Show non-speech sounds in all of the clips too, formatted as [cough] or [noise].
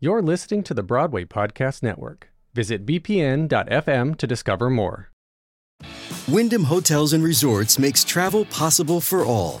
You're listening to the Broadway Podcast Network. Visit bpn.fm to discover more. Wyndham Hotels and Resorts makes travel possible for all.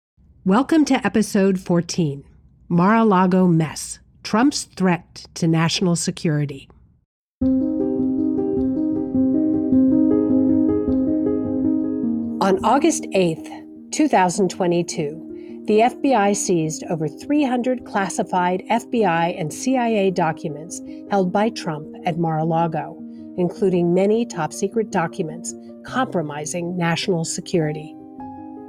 Welcome to episode 14 Mar-a-Lago Mess Trump's Threat to National Security. On August 8th, 2022, the FBI seized over 300 classified FBI and CIA documents held by Trump at Mar a Lago, including many top secret documents compromising national security.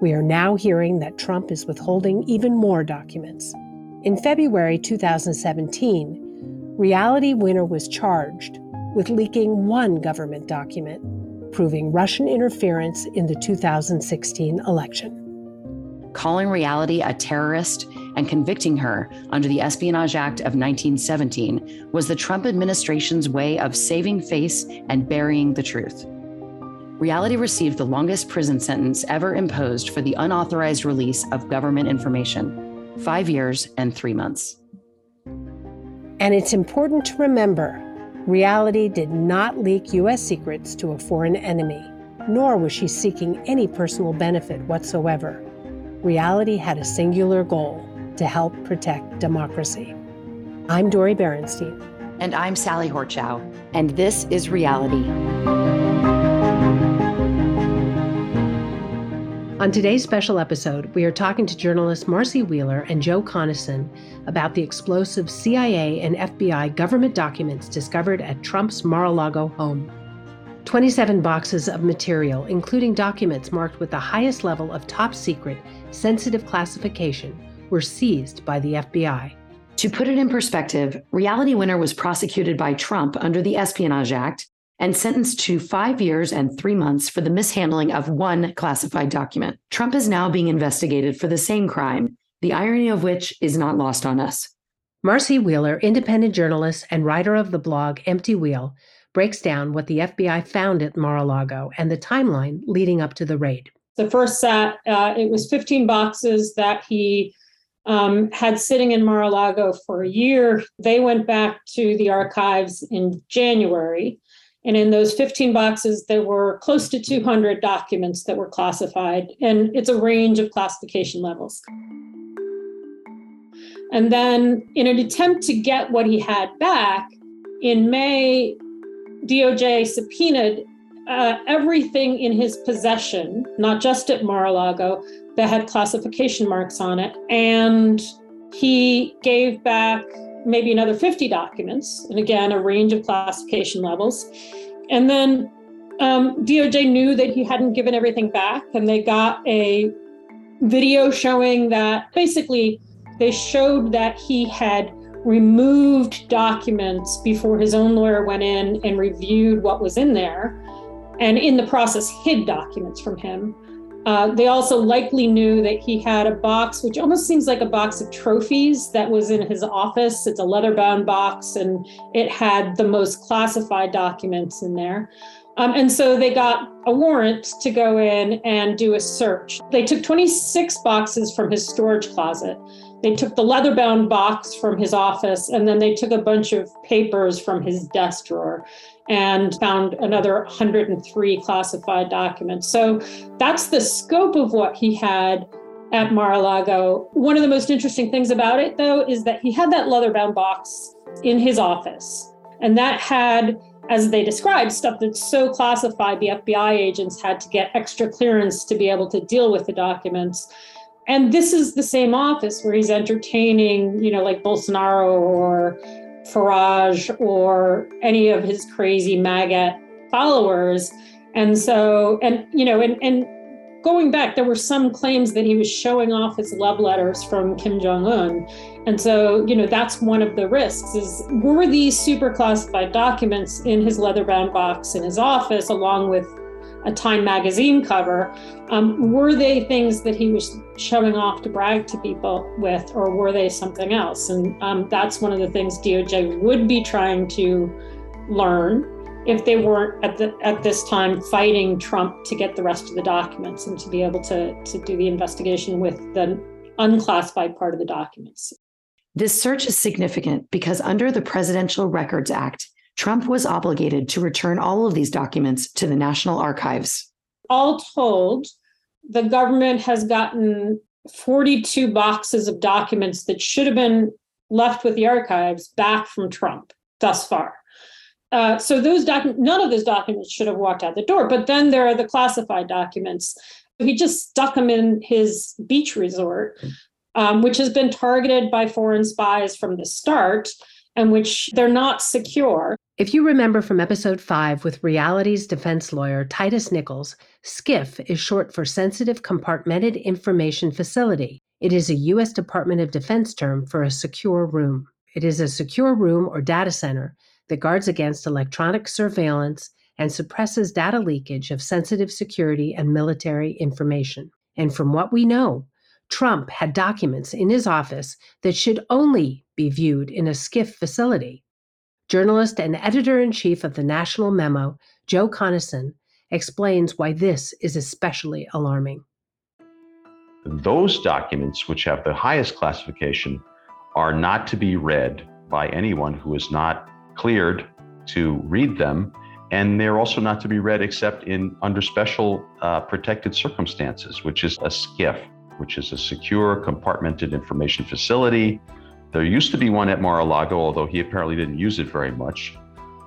We are now hearing that Trump is withholding even more documents. In February 2017, Reality Winner was charged with leaking one government document proving Russian interference in the 2016 election. Calling reality a terrorist and convicting her under the Espionage Act of 1917 was the Trump administration's way of saving face and burying the truth. Reality received the longest prison sentence ever imposed for the unauthorized release of government information five years and three months. And it's important to remember reality did not leak U.S. secrets to a foreign enemy, nor was she seeking any personal benefit whatsoever. Reality had a singular goal to help protect democracy. I'm Dori Berinstein. And I'm Sally Horchow, and this is Reality. On today's special episode, we are talking to journalists Marcy Wheeler and Joe Conason about the explosive CIA and FBI government documents discovered at Trump's Mar a Lago home. 27 boxes of material, including documents marked with the highest level of top secret, sensitive classification, were seized by the FBI. To put it in perspective, Reality Winner was prosecuted by Trump under the Espionage Act and sentenced to five years and three months for the mishandling of one classified document. Trump is now being investigated for the same crime, the irony of which is not lost on us. Marcy Wheeler, independent journalist and writer of the blog Empty Wheel, breaks down what the FBI found at Mar a Lago and the timeline leading up to the raid. The first set, uh, it was 15 boxes that he um, had sitting in Mar a Lago for a year. They went back to the archives in January. And in those 15 boxes, there were close to 200 documents that were classified, and it's a range of classification levels. And then, in an attempt to get what he had back, in May, DOJ subpoenaed uh, everything in his possession, not just at Mar a Lago, that had classification marks on it. And he gave back maybe another 50 documents, and again, a range of classification levels. And then um, DOJ knew that he hadn't given everything back, and they got a video showing that basically they showed that he had removed documents before his own lawyer went in and reviewed what was in there, and in the process hid documents from him. Uh, they also likely knew that he had a box, which almost seems like a box of trophies that was in his office. It's a leather bound box and it had the most classified documents in there. Um, and so they got a warrant to go in and do a search. They took 26 boxes from his storage closet. They took the leather bound box from his office, and then they took a bunch of papers from his desk drawer and found another 103 classified documents. So that's the scope of what he had at Mar-a-Lago. One of the most interesting things about it, though, is that he had that leather bound box in his office. And that had, as they described, stuff that's so classified, the FBI agents had to get extra clearance to be able to deal with the documents. And this is the same office where he's entertaining, you know, like Bolsonaro or Farage or any of his crazy MAGA followers. And so, and, you know, and, and going back, there were some claims that he was showing off his love letters from Kim Jong Un. And so, you know, that's one of the risks is were these super classified documents in his leather bound box in his office, along with a Time magazine cover, um, were they things that he was showing off to brag to people with, or were they something else? And um, that's one of the things DOJ would be trying to learn if they weren't at the at this time fighting Trump to get the rest of the documents and to be able to to do the investigation with the unclassified part of the documents. This search is significant because under the Presidential Records Act, Trump was obligated to return all of these documents to the National Archives. All told, the government has gotten 42 boxes of documents that should have been left with the archives back from Trump thus far. Uh, so those docu- none of those documents should have walked out the door. But then there are the classified documents. He just stuck them in his beach resort, um, which has been targeted by foreign spies from the start and which they're not secure. If you remember from episode five with Reality's defense lawyer, Titus Nichols, SCIF is short for Sensitive Compartmented Information Facility. It is a U.S. Department of Defense term for a secure room. It is a secure room or data center that guards against electronic surveillance and suppresses data leakage of sensitive security and military information. And from what we know, Trump had documents in his office that should only be viewed in a SCIF facility. Journalist and editor in chief of the National Memo, Joe Conason, explains why this is especially alarming. Those documents, which have the highest classification, are not to be read by anyone who is not cleared to read them. And they're also not to be read except in under special uh, protected circumstances, which is a SCIF which is a secure compartmented information facility. There used to be one at Mar-a-Lago, although he apparently didn't use it very much.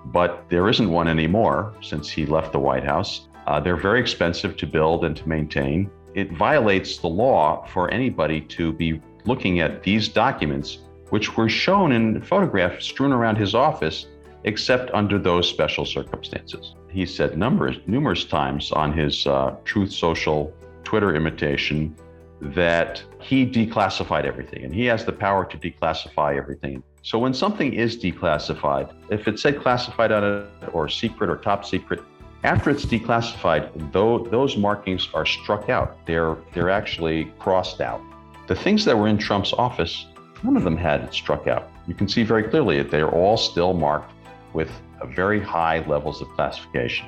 But there isn't one anymore since he left the White House. Uh, they're very expensive to build and to maintain. It violates the law for anybody to be looking at these documents, which were shown in photographs strewn around his office, except under those special circumstances. He said numerous, numerous times on his uh, Truth Social Twitter imitation that he declassified everything and he has the power to declassify everything. So when something is declassified, if it said classified on it or secret or top secret, after it's declassified, though those markings are struck out. They're they're actually crossed out. The things that were in Trump's office, none of them had it struck out. You can see very clearly that they are all still marked with very high levels of classification.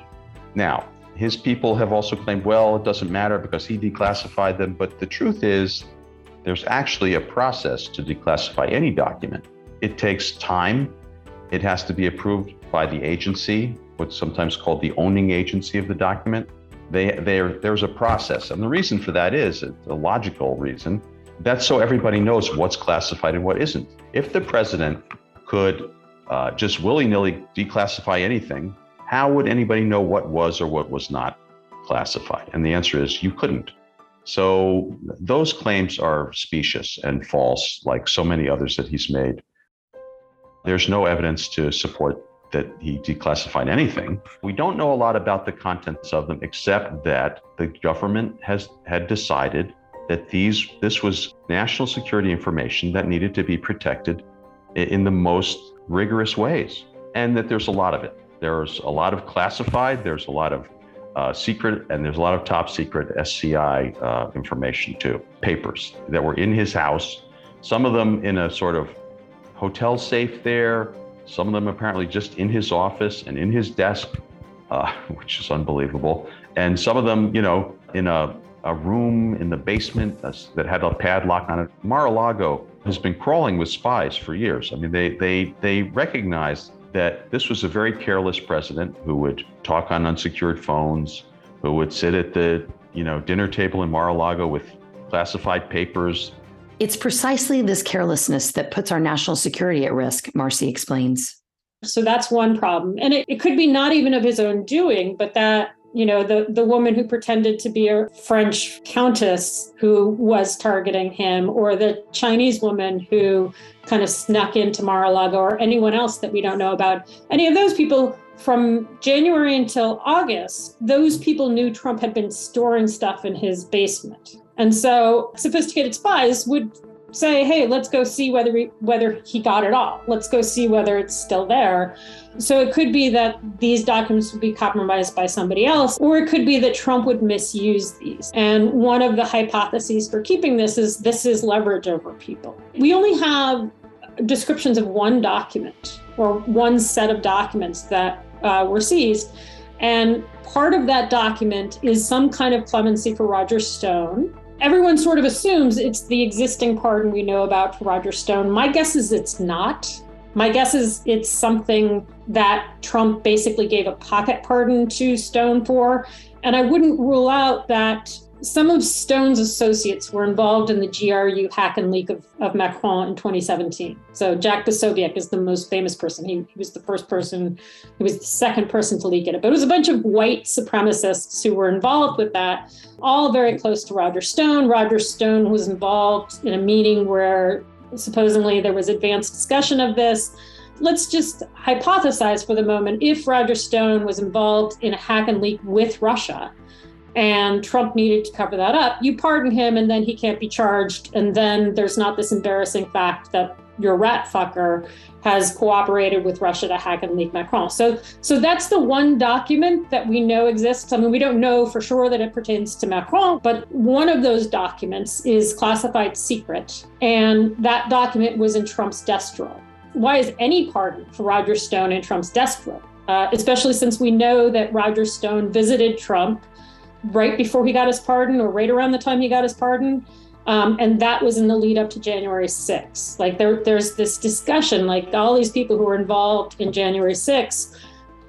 Now, his people have also claimed, well, it doesn't matter because he declassified them. But the truth is, there's actually a process to declassify any document. It takes time. It has to be approved by the agency, what's sometimes called the owning agency of the document. They, there's a process. And the reason for that is a logical reason. That's so everybody knows what's classified and what isn't. If the president could uh, just willy nilly declassify anything, how would anybody know what was or what was not classified? And the answer is you couldn't. So those claims are specious and false, like so many others that he's made. There's no evidence to support that he declassified anything. We don't know a lot about the contents of them, except that the government has had decided that these this was national security information that needed to be protected in the most rigorous ways, and that there's a lot of it. There's a lot of classified, there's a lot of uh, secret, and there's a lot of top secret SCI uh, information too, papers that were in his house, some of them in a sort of hotel safe there, some of them apparently just in his office and in his desk, uh, [laughs] which is unbelievable, and some of them, you know, in a, a room in the basement that had a padlock on it. Mar-a-Lago has been crawling with spies for years. I mean, they they they recognize that this was a very careless president who would talk on unsecured phones, who would sit at the you know dinner table in Mar-a-Lago with classified papers. It's precisely this carelessness that puts our national security at risk, Marcy explains. So that's one problem. And it, it could be not even of his own doing, but that you know the the woman who pretended to be a french countess who was targeting him or the chinese woman who kind of snuck into mar-a-lago or anyone else that we don't know about any of those people from january until august those people knew trump had been storing stuff in his basement. And so sophisticated spies would say, hey, let's go see whether he, whether he got it all. Let's go see whether it's still there. So it could be that these documents would be compromised by somebody else, or it could be that Trump would misuse these. And one of the hypotheses for keeping this is this is leverage over people. We only have descriptions of one document or one set of documents that uh, were seized. And part of that document is some kind of clemency for Roger Stone everyone sort of assumes it's the existing pardon we know about for Roger Stone. My guess is it's not. My guess is it's something that Trump basically gave a pocket pardon to Stone for. And I wouldn't rule out that some of Stone's associates were involved in the GRU hack and leak of, of Macron in 2017. So Jack Posobiec is the most famous person. He, he, was the first person, he was the second person to leak it. But it was a bunch of white supremacists who were involved with that, all very close to Roger Stone. Roger Stone was involved in a meeting where supposedly there was advanced discussion of this. Let's just hypothesize for the moment if Roger Stone was involved in a hack and leak with Russia and Trump needed to cover that up, you pardon him and then he can't be charged. And then there's not this embarrassing fact that your rat fucker has cooperated with Russia to hack and leak Macron. So, so that's the one document that we know exists. I mean, we don't know for sure that it pertains to Macron, but one of those documents is classified secret, and that document was in Trump's desk drawer. Why is any pardon for Roger Stone in Trump's desk drawer? Uh, especially since we know that Roger Stone visited Trump right before he got his pardon or right around the time he got his pardon. Um, and that was in the lead up to January 6th. Like there, there's this discussion, like all these people who were involved in January 6th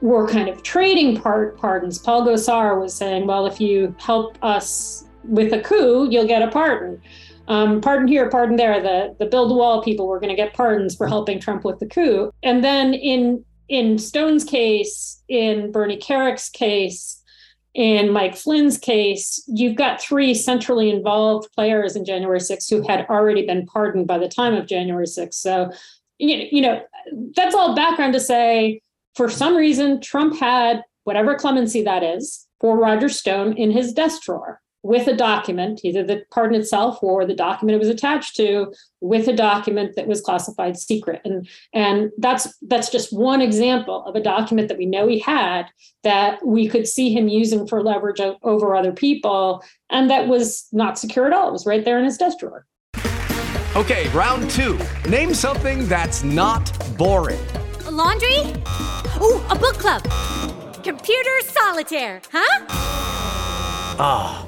were kind of trading part pardons. Paul Gosar was saying, well, if you help us with a coup, you'll get a pardon. Um, pardon here, pardon there. The the build a wall people were going to get pardons for helping Trump with the coup. And then in in Stone's case, in Bernie Kerik's case, in Mike Flynn's case, you've got three centrally involved players in January 6th who had already been pardoned by the time of January 6th. So, you know, that's all background to say for some reason, Trump had whatever clemency that is for Roger Stone in his desk drawer with a document, either the pardon itself or the document it was attached to, with a document that was classified secret. And, and that's that's just one example of a document that we know he had that we could see him using for leverage over other people, and that was not secure at all. It was right there in his desk drawer. Okay, round two. Name something that's not boring. A laundry? Ooh, a book club. Computer solitaire, huh? Ah.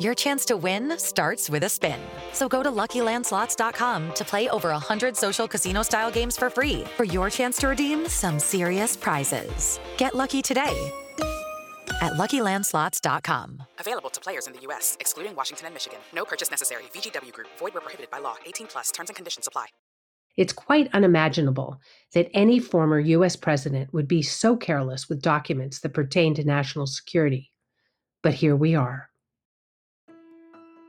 Your chance to win starts with a spin. So go to LuckyLandSlots.com to play over 100 social casino-style games for free for your chance to redeem some serious prizes. Get lucky today at LuckyLandSlots.com. Available to players in the U.S., excluding Washington and Michigan. No purchase necessary. VGW Group. Void where prohibited by law. 18 plus. Terms and conditions apply. It's quite unimaginable that any former U.S. president would be so careless with documents that pertain to national security. But here we are.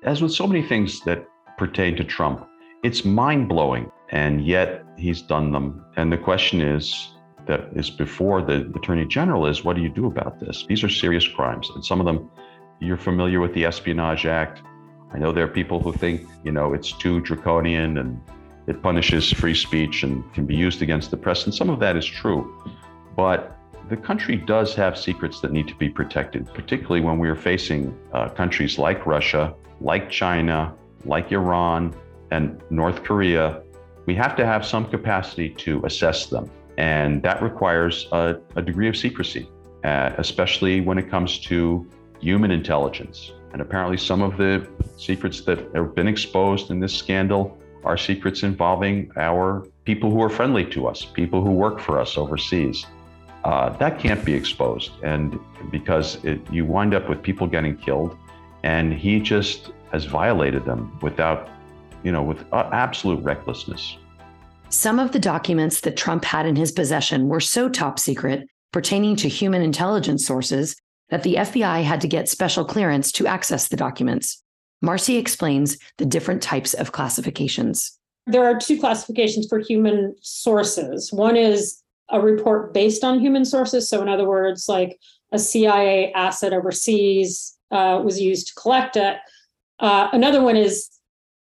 As with so many things that pertain to Trump, it's mind blowing, and yet he's done them. And the question is that is before the Attorney General is what do you do about this? These are serious crimes, and some of them you're familiar with the Espionage Act. I know there are people who think, you know, it's too draconian and it punishes free speech and can be used against the press, and some of that is true. But the country does have secrets that need to be protected, particularly when we are facing uh, countries like Russia like China, like Iran, and North Korea, we have to have some capacity to assess them. And that requires a, a degree of secrecy, uh, especially when it comes to human intelligence. And apparently, some of the secrets that have been exposed in this scandal are secrets involving our people who are friendly to us, people who work for us overseas. Uh, that can't be exposed. And because it, you wind up with people getting killed, and he just has violated them without, you know, with uh, absolute recklessness. Some of the documents that Trump had in his possession were so top secret, pertaining to human intelligence sources, that the FBI had to get special clearance to access the documents. Marcy explains the different types of classifications. There are two classifications for human sources. One is a report based on human sources. So, in other words, like a CIA asset overseas uh, was used to collect it. Uh, another one is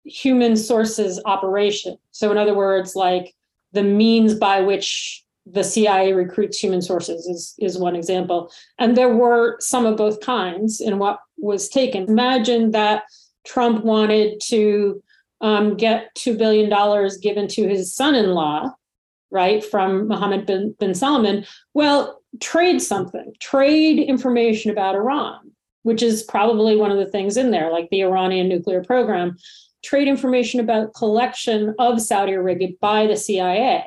human sources operation. So, in other words, like the means by which the CIA recruits human sources is, is one example. And there were some of both kinds in what was taken. Imagine that Trump wanted to um, get $2 billion given to his son in law, right, from Mohammed bin, bin Salman. Well, trade something, trade information about Iran, which is probably one of the things in there, like the Iranian nuclear program trade information about collection of Saudi Arabia by the CIA.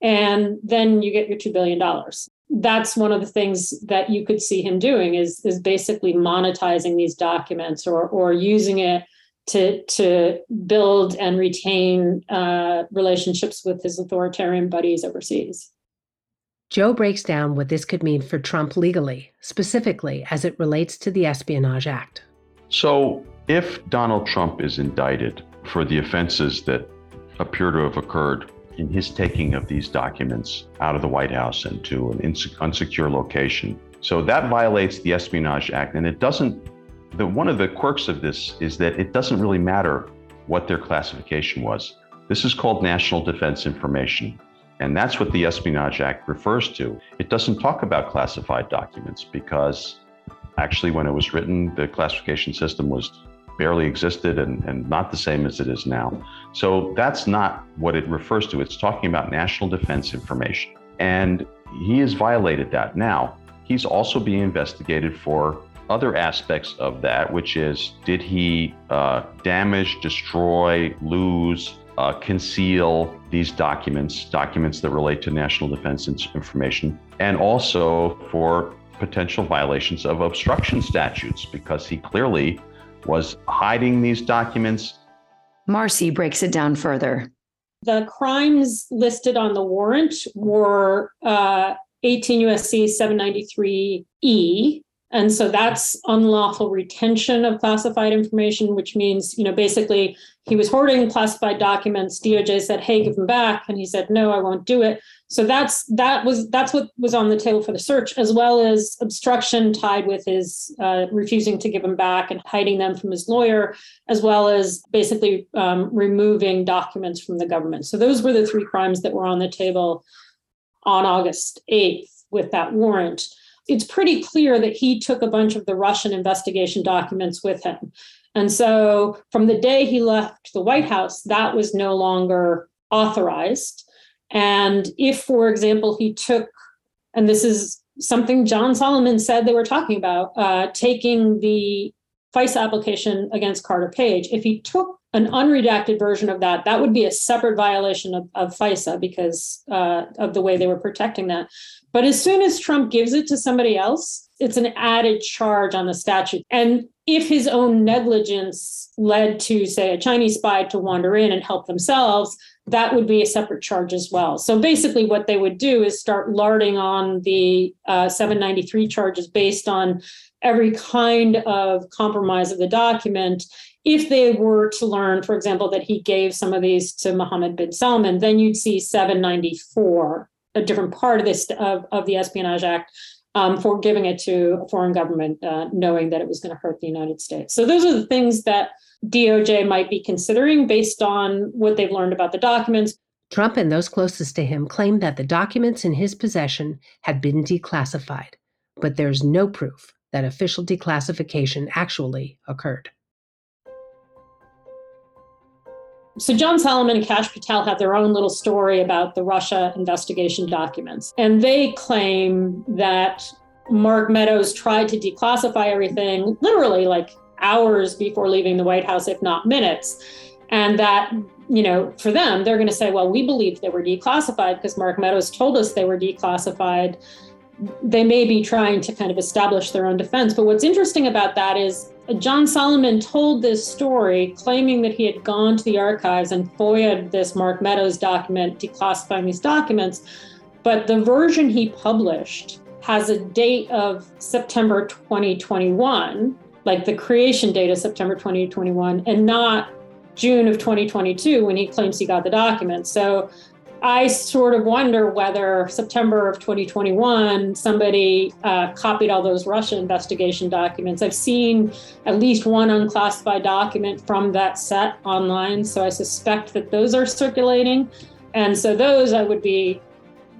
And then you get your $2 billion. That's one of the things that you could see him doing is, is basically monetizing these documents or, or using it to, to build and retain uh, relationships with his authoritarian buddies overseas. Joe breaks down what this could mean for Trump legally, specifically as it relates to the Espionage Act. So, if Donald Trump is indicted for the offenses that appear to have occurred in his taking of these documents out of the White House and to an unsecure location, so that violates the Espionage Act. And it doesn't, the, one of the quirks of this is that it doesn't really matter what their classification was. This is called national defense information. And that's what the Espionage Act refers to. It doesn't talk about classified documents because actually, when it was written, the classification system was barely existed and, and not the same as it is now. So that's not what it refers to. It's talking about national defense information. And he has violated that. Now, he's also being investigated for other aspects of that, which is did he uh, damage, destroy, lose, uh, conceal these documents, documents that relate to national defense information, and also for potential violations of obstruction statutes, because he clearly was hiding these documents. Marcy breaks it down further. The crimes listed on the warrant were uh, 18 USC 793E. And so that's unlawful retention of classified information, which means, you know, basically he was hoarding classified documents. DOJ said, hey, give them back. And he said, no, I won't do it. So that's that was that's what was on the table for the search, as well as obstruction tied with his uh, refusing to give them back and hiding them from his lawyer, as well as basically um, removing documents from the government. So those were the three crimes that were on the table on August 8th with that warrant. It's pretty clear that he took a bunch of the Russian investigation documents with him. And so from the day he left the White House, that was no longer authorized. And if, for example, he took, and this is something John Solomon said they were talking about, uh, taking the FISA application against Carter Page, if he took an unredacted version of that, that would be a separate violation of, of FISA because uh, of the way they were protecting that. But as soon as Trump gives it to somebody else, it's an added charge on the statute. And if his own negligence led to, say, a Chinese spy to wander in and help themselves, that would be a separate charge as well. So basically, what they would do is start larding on the uh, 793 charges based on every kind of compromise of the document. If they were to learn, for example, that he gave some of these to Mohammed bin Salman, then you'd see 794, a different part of this of, of the Espionage Act, um, for giving it to a foreign government, uh, knowing that it was going to hurt the United States. So those are the things that DOJ might be considering based on what they've learned about the documents. Trump and those closest to him claimed that the documents in his possession had been declassified, but there's no proof that official declassification actually occurred. So John Solomon and Kash Patel have their own little story about the Russia investigation documents. And they claim that Mark Meadows tried to declassify everything literally like hours before leaving the White House, if not minutes. And that, you know, for them, they're going to say, well, we believe they were declassified because Mark Meadows told us they were declassified. They may be trying to kind of establish their own defense. But what's interesting about that is John Solomon told this story claiming that he had gone to the archives and FOIA'd this Mark Meadows document, declassifying these documents. But the version he published has a date of September 2021, like the creation date of September 2021, and not June of 2022 when he claims he got the documents. So I sort of wonder whether September of 2021 somebody uh, copied all those Russia investigation documents. I've seen at least one unclassified document from that set online, so I suspect that those are circulating. And so those I would be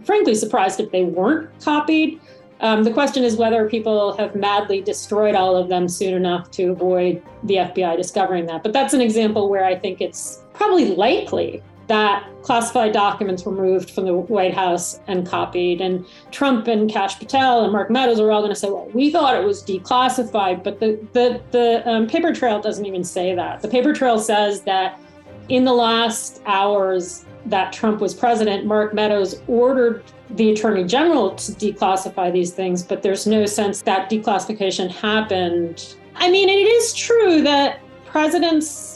frankly surprised if they weren't copied. Um, the question is whether people have madly destroyed all of them soon enough to avoid the FBI discovering that. But that's an example where I think it's probably likely that classified documents were moved from the White House and copied. And Trump and Kash Patel and Mark Meadows are all going to say, well, we thought it was declassified, but the, the, the um, paper trail doesn't even say that. The paper trail says that in the last hours that Trump was president, Mark Meadows ordered the attorney general to declassify these things, but there's no sense that declassification happened. I mean, it is true that presidents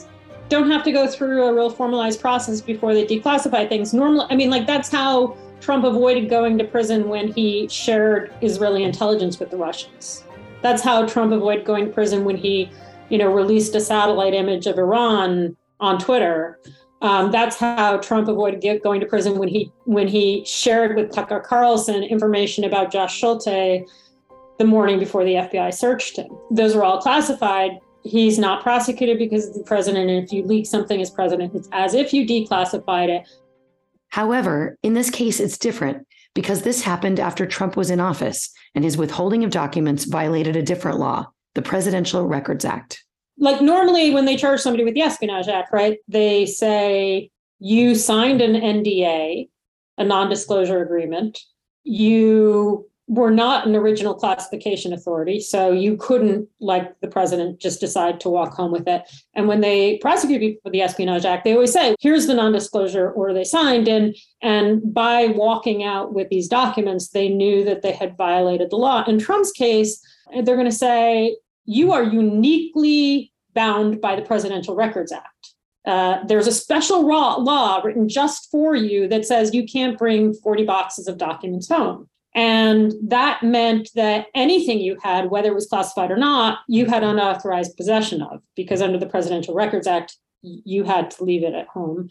don't have to go through a real formalized process before they declassify things. Normally, I mean, like that's how Trump avoided going to prison when he shared Israeli intelligence with the Russians. That's how Trump avoided going to prison when he, you know, released a satellite image of Iran on Twitter. Um, that's how Trump avoided going to prison when he when he shared with Tucker Carlson information about Josh Schulte the morning before the FBI searched him. Those were all classified he's not prosecuted because of the president. And if you leak something as president, it's as if you declassified it. However, in this case, it's different because this happened after Trump was in office and his withholding of documents violated a different law, the Presidential Records Act. Like normally, when they charge somebody with the Espionage Act, right, they say you signed an NDA, a non disclosure agreement. You were not an original classification authority. So you couldn't, like the president, just decide to walk home with it. And when they prosecute people for the Espionage Act, they always say, here's the non-disclosure order they signed. And, and by walking out with these documents, they knew that they had violated the law. In Trump's case, they're going to say, you are uniquely bound by the Presidential Records Act. Uh, there's a special law, law written just for you that says you can't bring 40 boxes of documents home. And that meant that anything you had, whether it was classified or not, you had unauthorized possession of, because under the Presidential Records Act, you had to leave it at home.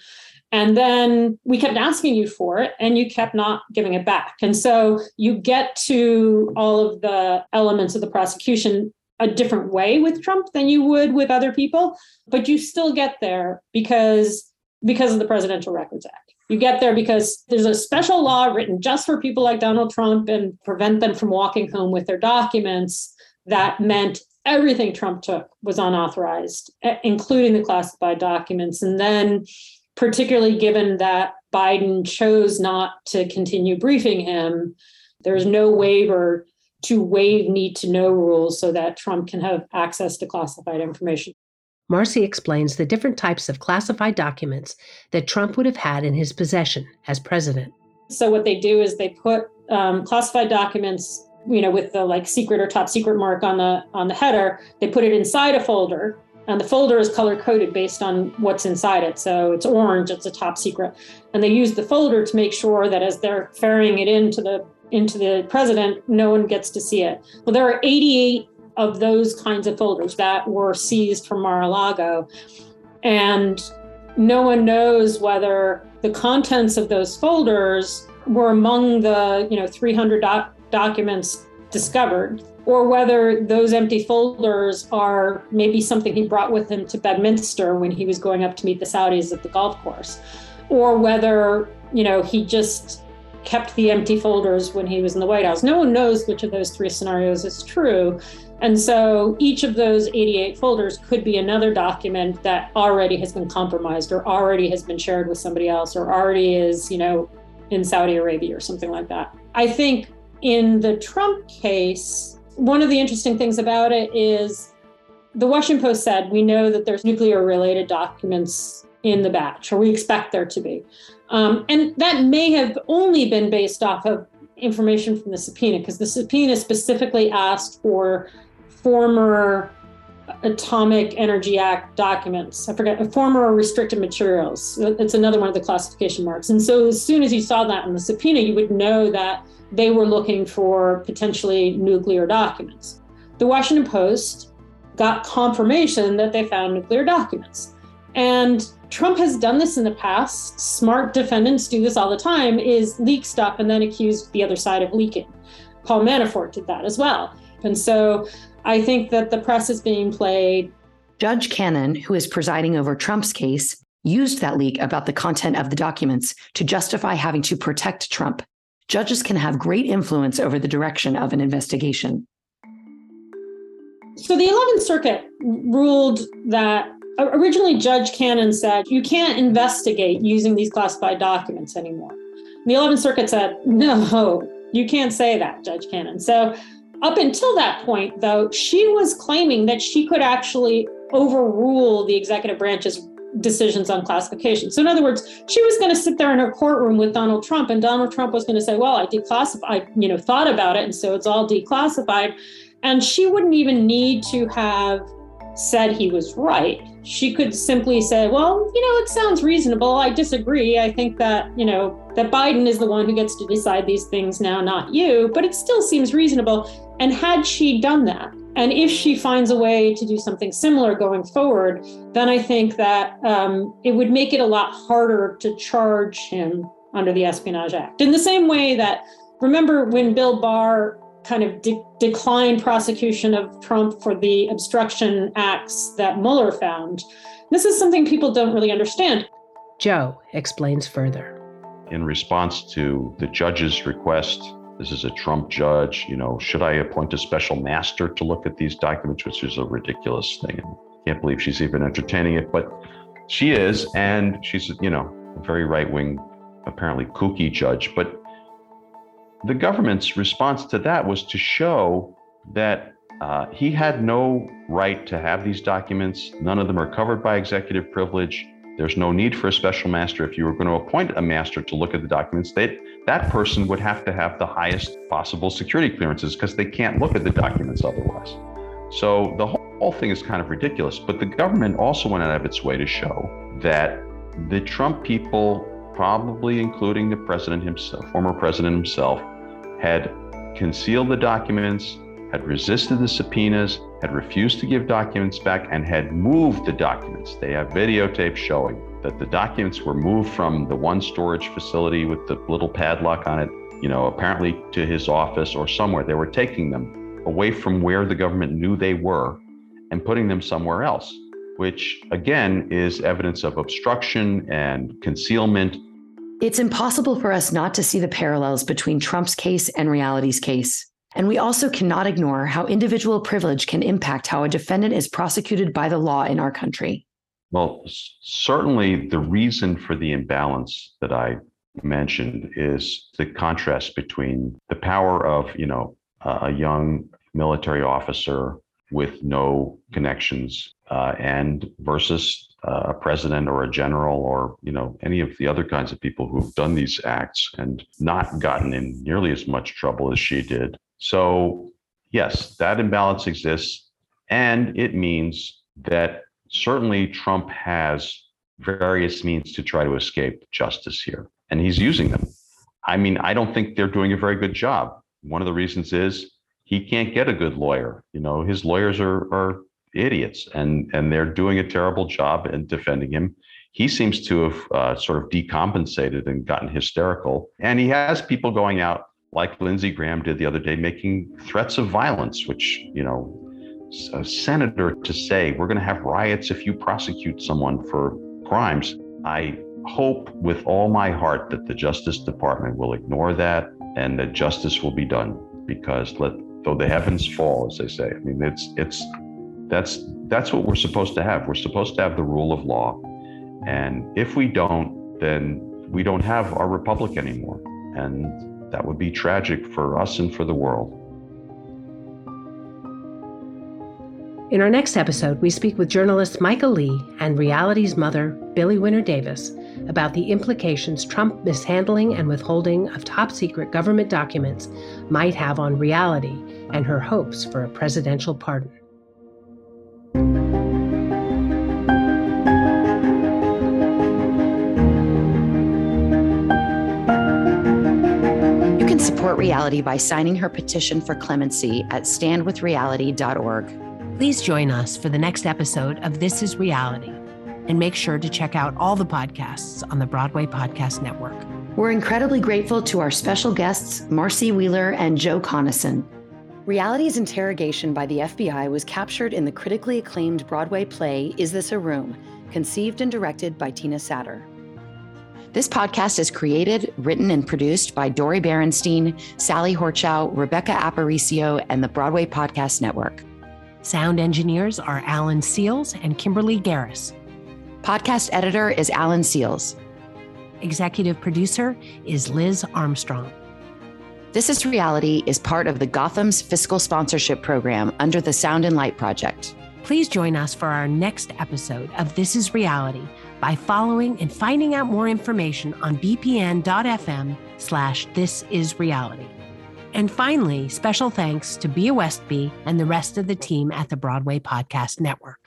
And then we kept asking you for it, and you kept not giving it back. And so you get to all of the elements of the prosecution a different way with Trump than you would with other people, but you still get there because because of the Presidential Records Act. You get there because there's a special law written just for people like Donald Trump and prevent them from walking home with their documents that meant everything Trump took was unauthorized, eh, including the classified documents. And then, particularly given that Biden chose not to continue briefing him, there's no waiver to waive need to know rules so that Trump can have access to classified information. Marcy explains the different types of classified documents that Trump would have had in his possession as president. So what they do is they put um, classified documents, you know, with the like secret or top secret mark on the on the header. They put it inside a folder, and the folder is color coded based on what's inside it. So it's orange, it's a top secret, and they use the folder to make sure that as they're ferrying it into the into the president, no one gets to see it. Well, there are 88 of those kinds of folders that were seized from Mar-a-Lago. And no one knows whether the contents of those folders were among the, you know, 300 doc- documents discovered or whether those empty folders are maybe something he brought with him to Bedminster when he was going up to meet the Saudis at the golf course or whether, you know, he just kept the empty folders when he was in the White House. No one knows which of those three scenarios is true. And so each of those 88 folders could be another document that already has been compromised or already has been shared with somebody else or already is, you know, in Saudi Arabia or something like that. I think in the Trump case, one of the interesting things about it is the Washington Post said we know that there's nuclear related documents in the batch, or we expect there to be. Um, and that may have only been based off of information from the subpoena, because the subpoena specifically asked for former Atomic Energy Act documents. I forget, former restricted materials. It's another one of the classification marks. And so as soon as you saw that in the subpoena, you would know that they were looking for potentially nuclear documents. The Washington Post got confirmation that they found nuclear documents. And Trump has done this in the past. Smart defendants do this all the time is leak stuff and then accuse the other side of leaking. Paul Manafort did that as well. And so I think that the press is being played. Judge Cannon, who is presiding over Trump's case, used that leak about the content of the documents to justify having to protect Trump. Judges can have great influence over the direction of an investigation. So the 11th Circuit ruled that uh, originally Judge Cannon said you can't investigate using these classified documents anymore. The 11th Circuit said, no, you can't say that, Judge Cannon. So up until that point, though, she was claiming that she could actually overrule the executive branch's decisions on classification. So, in other words, she was going to sit there in her courtroom with Donald Trump, and Donald Trump was going to say, "Well, I declassified, you know, thought about it, and so it's all declassified," and she wouldn't even need to have said he was right. She could simply say, well, you know, it sounds reasonable. I disagree. I think that, you know, that Biden is the one who gets to decide these things now, not you, but it still seems reasonable. And had she done that, and if she finds a way to do something similar going forward, then I think that um, it would make it a lot harder to charge him under the Espionage Act. In the same way that, remember when Bill Barr kind of de- declined prosecution of Trump for the obstruction acts that Mueller found. This is something people don't really understand. Joe explains further. In response to the judge's request, this is a Trump judge, you know, should I appoint a special master to look at these documents, which is a ridiculous thing. I can't believe she's even entertaining it, but she is, and she's, you know, a very right wing, apparently kooky judge. But the government's response to that was to show that uh, he had no right to have these documents. None of them are covered by executive privilege. There's no need for a special master. If you were going to appoint a master to look at the documents, they, that person would have to have the highest possible security clearances because they can't look at the documents otherwise. So the whole, whole thing is kind of ridiculous. But the government also went out of its way to show that the Trump people probably including the president himself, former president himself, had concealed the documents, had resisted the subpoenas, had refused to give documents back, and had moved the documents. They have videotape showing that the documents were moved from the one storage facility with the little padlock on it, you know, apparently to his office or somewhere. They were taking them away from where the government knew they were and putting them somewhere else, which again is evidence of obstruction and concealment it's impossible for us not to see the parallels between Trump's case and reality's case. And we also cannot ignore how individual privilege can impact how a defendant is prosecuted by the law in our country. Well, certainly the reason for the imbalance that I mentioned is the contrast between the power of, you know, a young military officer with no connections uh, and versus Uh, a president or a general or you know any of the other kinds of people who've done these acts and not gotten in nearly as much trouble as she did. So yes that imbalance exists. And it means that certainly trump has various means to try to escape justice here and he's using them. I mean i don't think they're doing a very good job. One of the reasons is he can't get a good lawyer. You know his lawyers are are idiots, and and they're doing a terrible job in defending him. He seems to have uh, sort of decompensated and gotten hysterical, and he has people going out like Lindsey Graham did the other day, making threats of violence, which you know, a senator to say we're going to have riots if you prosecute someone for crimes. I hope with all my heart that the Justice Department will ignore that and that justice will be done because let though the heavens fall, as they say. I mean, it's it's that's that's what we're supposed to have. We're supposed to have the rule of law, and if we don't, then we don't have our republic anymore, and that would be tragic for us and for the world. In our next episode, we speak with journalist Michael Lee and reality's mother, Billie Winner Davis, about the implications Trump mishandling and withholding of top secret government documents might have on reality and her hopes for a presidential pardon. Support reality by signing her petition for clemency at standwithreality.org. Please join us for the next episode of This Is Reality and make sure to check out all the podcasts on the Broadway Podcast Network. We're incredibly grateful to our special guests, Marcy Wheeler and Joe Conason. Reality's interrogation by the FBI was captured in the critically acclaimed Broadway play Is This a Room, conceived and directed by Tina Satter. This podcast is created, written, and produced by Dori Berinstein, Sally Horchow, Rebecca Aparicio, and the Broadway Podcast Network. Sound engineers are Alan Seals and Kimberly Garris. Podcast editor is Alan Seals. Executive producer is Liz Armstrong. This is Reality is part of the Gotham's fiscal sponsorship program under the Sound and Light Project. Please join us for our next episode of This is Reality by following and finding out more information on bpn.fm slash this is reality. And finally, special thanks to Bea Westby and the rest of the team at the Broadway Podcast Network.